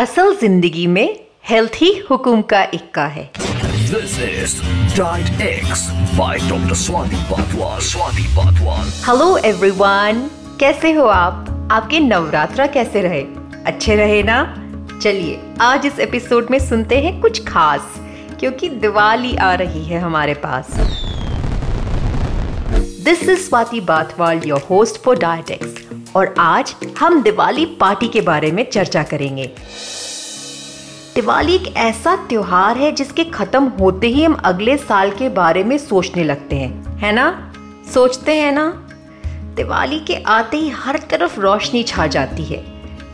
असल ज़िंदगी में हेल्थ ही हुकुम का इक्का है This is Diet X by Dr. Swati Patwal. Swati Patwal. Hello everyone कैसे हो आप आपके नवरात्रा कैसे रहे अच्छे रहे ना चलिए आज इस एपिसोड में सुनते हैं कुछ खास क्योंकि दिवाली आ रही है हमारे पास this is Swati Bathwal your host for Dietex और आज हम दिवाली पार्टी के बारे में चर्चा करेंगे। दिवाली एक ऐसा त्योहार है जिसके खत्म होते ही हम अगले साल के बारे में सोचने लगते हैं। है ना? सोचते हैं ना? दिवाली के आते ही हर तरफ़ रोशनी छा जाती है।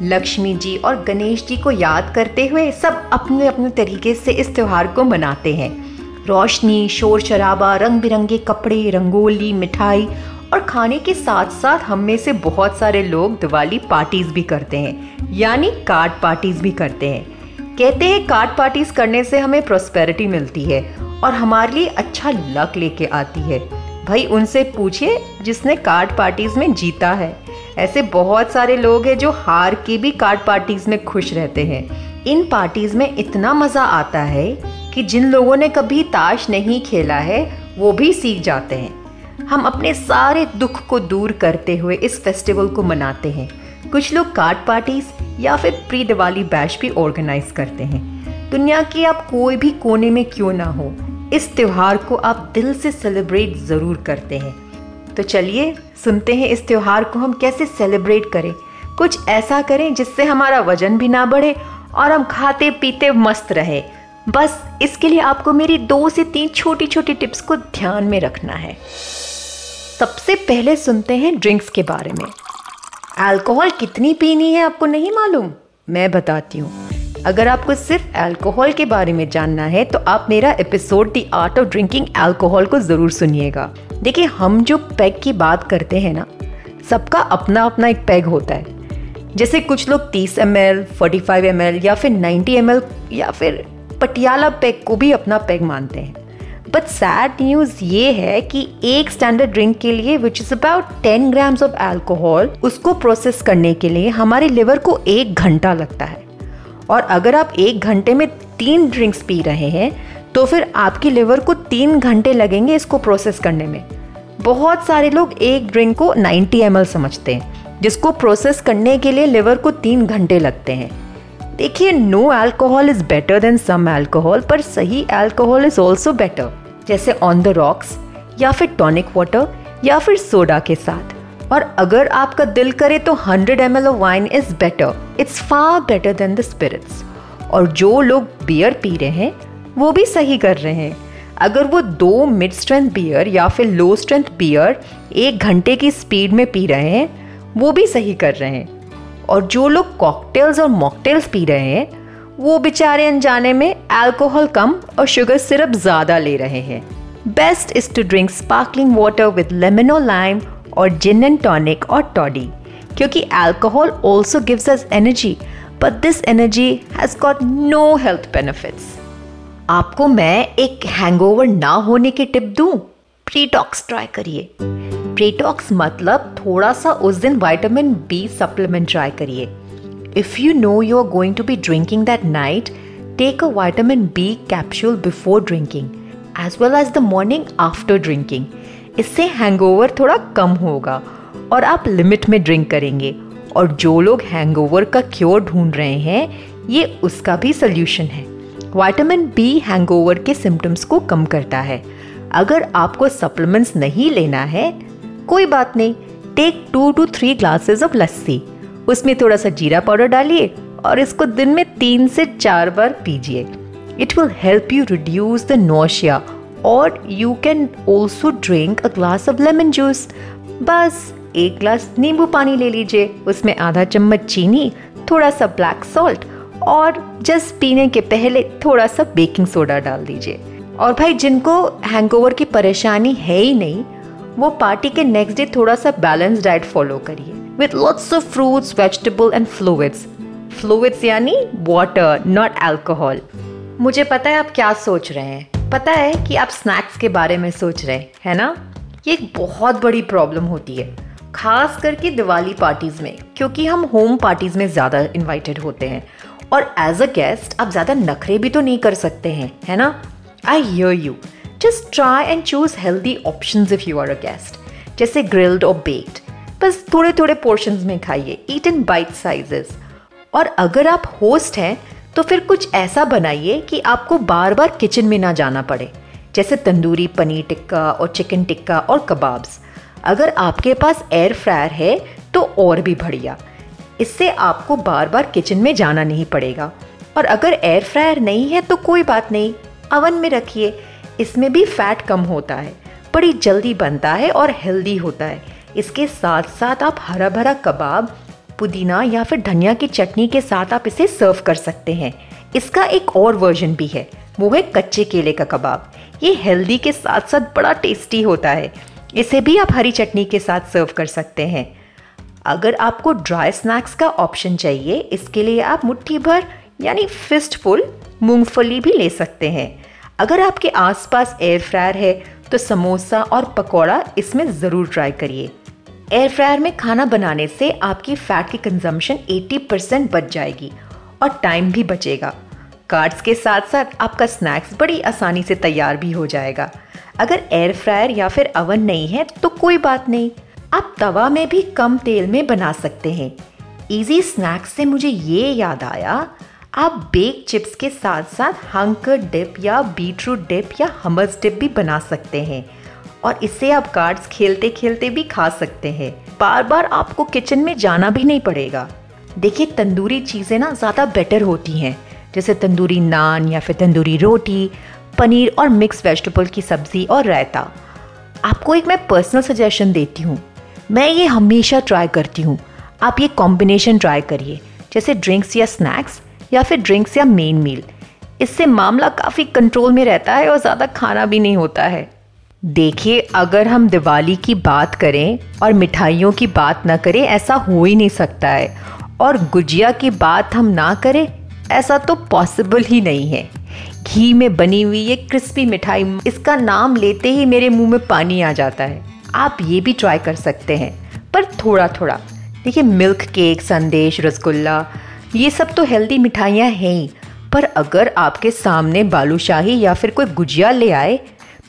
लक्ष्मी जी और गणेश जी को याद करते हुए सब अपने अपने तरीके से इस त्योहार को मनाते हैं। रोशनी, शोर शराबा रंग बिरंगे कपड़े, रंगोली, मिठाई और खाने के साथ साथ हम में से बहुत सारे लोग दिवाली पार्टीज़ भी करते हैं, यानी कार्ड पार्टीज़ भी करते हैं। कहते हैं कार्ड पार्टीज़ करने से हमें प्रोस्पेरिटी मिलती है और हमारे लिए अच्छा लक लेके आती है। भाई, उनसे पूछिए जिसने कार्ड पार्टीज़ में जीता है। ऐसे बहुत सारे लोग हैं जो हार के भी कार्ड पार्टीज़ में खुश रहते हैं। इन पार्टीज़ में इतना मज़ा आता है कि जिन लोगों ने कभी ताश नहीं खेला है, वो भी सीख जाते हैं। हम अपने सारे दुख को दूर करते हुए इस फेस्टिवल को मनाते हैं। कुछ लोग कार्ड पार्टीज़ या फिर प्री दिवाली बैश भी ऑर्गेनाइज करते हैं। दुनिया के आप कोई भी कोने में क्यों ना हो, इस त्योहार को आप दिल से सेलिब्रेट ज़रूर करते हैं। तो चलिए, सुनते हैं इस त्योहार को हम कैसे सेलिब्रेट करें। कुछ ऐसा करें जिससे हमारा वज़न भी ना बढ़े और हम खाते पीते मस्त रहे। बस इसके लिए आपको मेरी दो से तीन छोटी छोटी टिप्स को ध्यान में रखना है। सबसे पहले सुनते हैं ड्रिंक्स के बारे में। अल्कोहल कितनी पीनी है आपको नहीं मालूम? मैं बताती हूँ। अगर आपको सिर्फ़ अल्कोहल के बारे में जानना है तो आप मेरा episode the art of drinking alcohol को ज़रूर सुनिएगा। देखिए, हम जो पैग की बात करते हैं ना, सबका अपना अपना एक पैग होता है। जैसे कुछ लोग 30 एम एल, फोर्टी या फिर 90 एम या फिर पटियाला पैग को भी अपना पैग मानते हैं। बट सैड न्यूज़ ये है कि एक स्टैंडर्ड ड्रिंक के लिए which is about 10 grams of alcohol उसको प्रोसेस करने के लिए हमारे लिवर को एक घंटा लगता है। और अगर आप एक घंटे में तीन ड्रिंक्स पी रहे हैं तो फिर आपकी लिवर को तीन घंटे लगेंगे इसको प्रोसेस करने में। बहुत सारे लोग एक ड्रिंक को 90 एम समझते हैं, जिसको प्रोसेस करने के लिए लिवर को तीन घंटे लगते हैं। देखिए no alcohol is better than some alcohol पर सही अल्कोहल इज़ ऑल्सो बेटर जैसे ऑन द रॉक्स या फिर टॉनिक वाटर या फिर सोडा के साथ। और अगर आपका दिल करे तो 100 M L of wine is better it's far better than the spirits और जो लोग बियर पी रहे हैं, वो भी सही कर रहे हैं। अगर वो दो मिड स्ट्रेंथ बियर या फिर लो स्ट्रेंथ बियर एक घंटे की स्पीड में पी रहे हैं, वो भी सही कर रहे हैं। और जो लोग कॉकटेल्स और मॉकटेल्स पी रहे हैं, वो बेचारे अनजाने में अल्कोहल कम और शुगर सिरप ज़्यादा ले रहे हैं। Best is to drink sparkling water with lemon और लाइम और जिन एंड टॉनिक और टॉडी क्योंकि alcohol also gives us energy but this energy has got no health benefits आपको मैं एक हैंगओवर ना होने की टिप दूँ? प्रीटॉक्स ट्राई करिए। प्रीटॉक्स मतलब थोड़ा सा उस दिन वाइटामिन बी सप्लीमेंट ट्राई करिए। If you know you are going to be drinking that night take a vitamin B capsule before drinking as well as the morning after drinking इससे hangover थोड़ा कम होगा और आप लिमिट में drink करेंगे। और जो लोग हैंगओवर का क्योर ढूंढ रहे हैं, ये उसका भी सोल्यूशन है। वाइटामिन बी हैंगओवर के सिम्टम्स को कम करता है। अगर आपको सप्लीमेंट्स नहीं लेना है कोई बात नहीं take two to three glasses of lassi उसमें थोड़ा सा जीरा पाउडर डालिए और इसको दिन में तीन से चार बार पीजिए। It will help you reduce the nausea और you can also drink a glass of lemon juice बस, एक ग्लास नींबू पानी ले लीजिए। उसमें आधा चम्मच चीनी, थोड़ा सा ब्लैक सॉल्ट और जस्ट पीने के पहले थोड़ा सा बेकिंग सोडा डाल दीजिए। और भाई, जिनको हैंगओवर की परेशानी है ही नहीं वो पार्टी के नेक्स्ट डे थोड़ा सा बैलेंस डाइट फॉलो करिए। With lots of fruits vegetable and fluids fluids यानी वाटर नॉट अल्कोहल मुझे पता है आप क्या सोच रहे हैं। पता है कि आप स्नैक्स के बारे में सोच रहे हैं, है ना? ये एक बहुत बड़ी प्रॉब्लम होती है। खास करके दिवाली पार्टीज़ में, क्योंकि हम होम पार्टीज़ में ज़्यादा इन्वाइटेड होते हैं। और एज अ गेस्ट आप ज़्यादा नखरे भी तो नहीं कर सकते हैं, है ना? I hear you just try and choose healthy option if you are a guest जैसे ग्रिल्ड और बेक्ड बस थोड़े थोड़े पोर्शन में खाइए ईट इन बाइट साइजेस और अगर आप होस्ट हैं तो फिर कुछ ऐसा बनाइए कि आपको बार बार किचन में ना जाना पड़े। जैसे तंदूरी पनीर टिक्का और चिकन टिक्का और कबाब्स अगर आपके पास एयर फ्रायर है तो और भी बढ़िया। इससे आपको बार बार किचन में जाना नहीं पड़ेगा। और अगर एयर फ्रायर नहीं है तो कोई बात नहीं। अवन में रखिए। इसमें भी फैट कम होता है, बड़ी जल्दी बनता है और हेल्दी होता है। इसके साथ साथ आप हरा भरा कबाब, पुदीना या फिर धनिया की चटनी के साथ आप इसे सर्व कर सकते हैं। इसका एक और वर्जन भी है, वो है कच्चे केले का कबाब। ये हेल्दी के साथ साथ बड़ा टेस्टी होता है। इसे भी आप हरी चटनी के साथ सर्व कर सकते हैं। अगर आपको ड्राई स्नैक्स का ऑप्शन चाहिए, इसके लिए आप मुट्ठी भर, यानी फिस्ट फुल मूंगफली भी ले सकते हैं। अगर आपके आसपास एयर फ्रायर है तो समोसा और पकौड़ा इसमें ज़रूर ट्राई करिए। एयर फ्रायर में खाना बनाने से आपकी फैट की कंजम्पशन 80 परसेंट बच जाएगी और टाइम भी बचेगा। कार्ड्स के साथ साथ आपका स्नैक्स बड़ी आसानी से तैयार भी हो जाएगा। अगर एयर फ्रायर या फिर अवन नहीं है तो कोई बात नहीं। आप तवा में भी कम तेल में बना सकते हैं। इजी स्नैक्स से मुझे ये याद आया आप बेक चिप्स के साथ साथ हंकर डिप या बीटरूट डिप या हमस डिप भी बना सकते हैं। और इससे आप कार्ड्स खेलते खेलते भी खा सकते हैं। बार बार आपको किचन में जाना भी नहीं पड़ेगा। देखिए, तंदूरी चीज़ें ना ज़्यादा बेटर होती हैं। जैसे तंदूरी नान या फिर तंदूरी रोटी, पनीर और मिक्स वेजिटेबल की सब्ज़ी और रायता। आपको एक मैं पर्सनल सजेशन देती हूँ। मैं ये हमेशा ट्राई करती हूँ। आप ये कॉम्बिनेशन ट्राई करिए। जैसे ड्रिंक्स या स्नैक्स या फिर ड्रिंक्स या मेन मील इससे मामला काफ़ी कंट्रोल में रहता है और ज़्यादा खाना भी नहीं होता है। देखिए, अगर हम दिवाली की बात करें और मिठाइयों की बात ना करें, ऐसा हो ही नहीं सकता है। और गुजिया की बात हम ना करें, ऐसा तो पॉसिबल ही नहीं है। घी में बनी हुई ये क्रिस्पी मिठाई, इसका नाम लेते ही मेरे मुँह में पानी आ जाता है। आप ये भी ट्राई कर सकते हैं, पर थोड़ा थोड़ा देखिए मिल्क केक संदेश, रसगुल्ला ये सब तो हेल्दी मिठाइयाँ हैं ही। पर अगर आपके सामने बालूशाही या फिर कोई गुजिया ले आए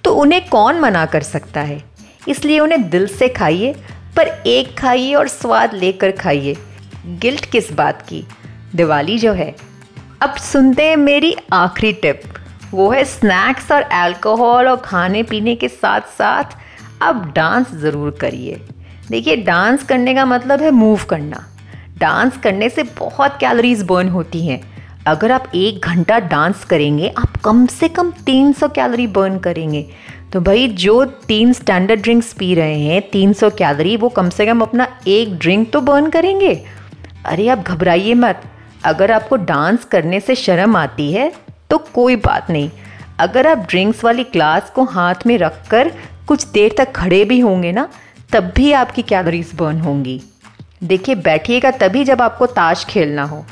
तो उन्हें कौन मना कर सकता है? इसलिए उन्हें दिल से खाइए, पर एक खाइए और स्वाद लेकर खाइए। गिल्ट किस बात की? दिवाली जो है। अब सुनते हैं मेरी आखिरी टिप। वो है स्नैक्स और अल्कोहल और खाने पीने के साथ साथ अब डांस ज़रूर करिए। देखिए डांस करने का मतलब है मूव करना। डांस करने से बहुत कैलोरीज बर्न होती हैं। अगर आप एक घंटा डांस करेंगे, आप कम से कम 300 कैलोरी बर्न करेंगे। तो भाई, जो तीन स्टैंडर्ड ड्रिंक्स पी रहे हैं 300 कैलोरी वो कम से कम अपना एक ड्रिंक तो बर्न करेंगे। अरे, आप घबराइए मत। अगर आपको डांस करने से शर्म आती है तो कोई बात नहीं। अगर आप ड्रिंक्स वाली क्लास को हाथ में रख कर कुछ देर तक खड़े भी होंगे ना, तब भी आपकी कैलोरीज बर्न होंगी। देखिए, बैठिएगा तभी जब आपको ताश खेलना हो।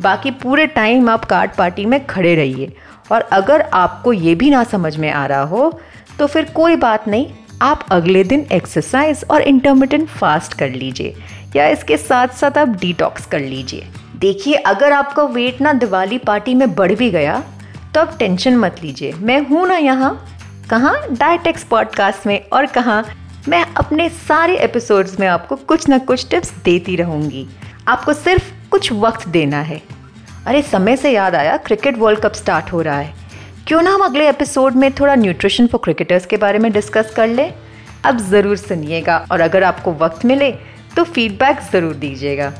बाकी पूरे टाइम आप कार्ड पार्टी में खड़े रहिए। और अगर आपको ये भी ना समझ में आ रहा हो तो फिर कोई बात नहीं, आप अगले दिन एक्सरसाइज और इंटरमीडियंट फास्ट कर लीजिए। या इसके साथ साथ आप डिटॉक्स कर लीजिए। देखिए, अगर आपका वेट ना दिवाली पार्टी में बढ़ भी गया तो आप टेंशन मत लीजिए। मैं हूँ ना यहाँ, कहाँ? डाइट एक्स पॉडकास्ट में और कहाँ? मैं अपने सारे एपिसोड्स में आपको कुछ ना कुछ टिप्स देती रहूँगी। आपको सिर्फ़ कुछ वक्त देना है। अरे, समय से याद आया क्रिकेट वर्ल्ड कप स्टार्ट हो रहा है। क्यों ना हम अगले एपिसोड में थोड़ा न्यूट्रिशन फॉर क्रिकेटर्स के बारे में डिस्कस कर लें? अब ज़रूर सुनिएगा और अगर आपको वक्त मिले तो फीडबैक ज़रूर दीजिएगा।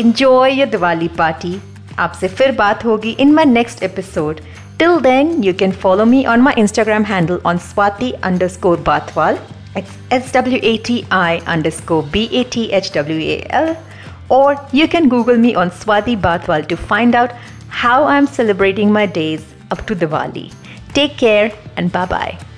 इन्जॉय योर दिवाली पार्टी आपसे फिर बात होगी in my next episode till then you can follow me on my Instagram handle on Swati underscore bathwal. It's S-W-A-T-I underscore B-A-T-H-W-A-L. Or you can Google me on Swati Bathwal to find out how I'm celebrating my days up to Diwali. Take care and bye-bye.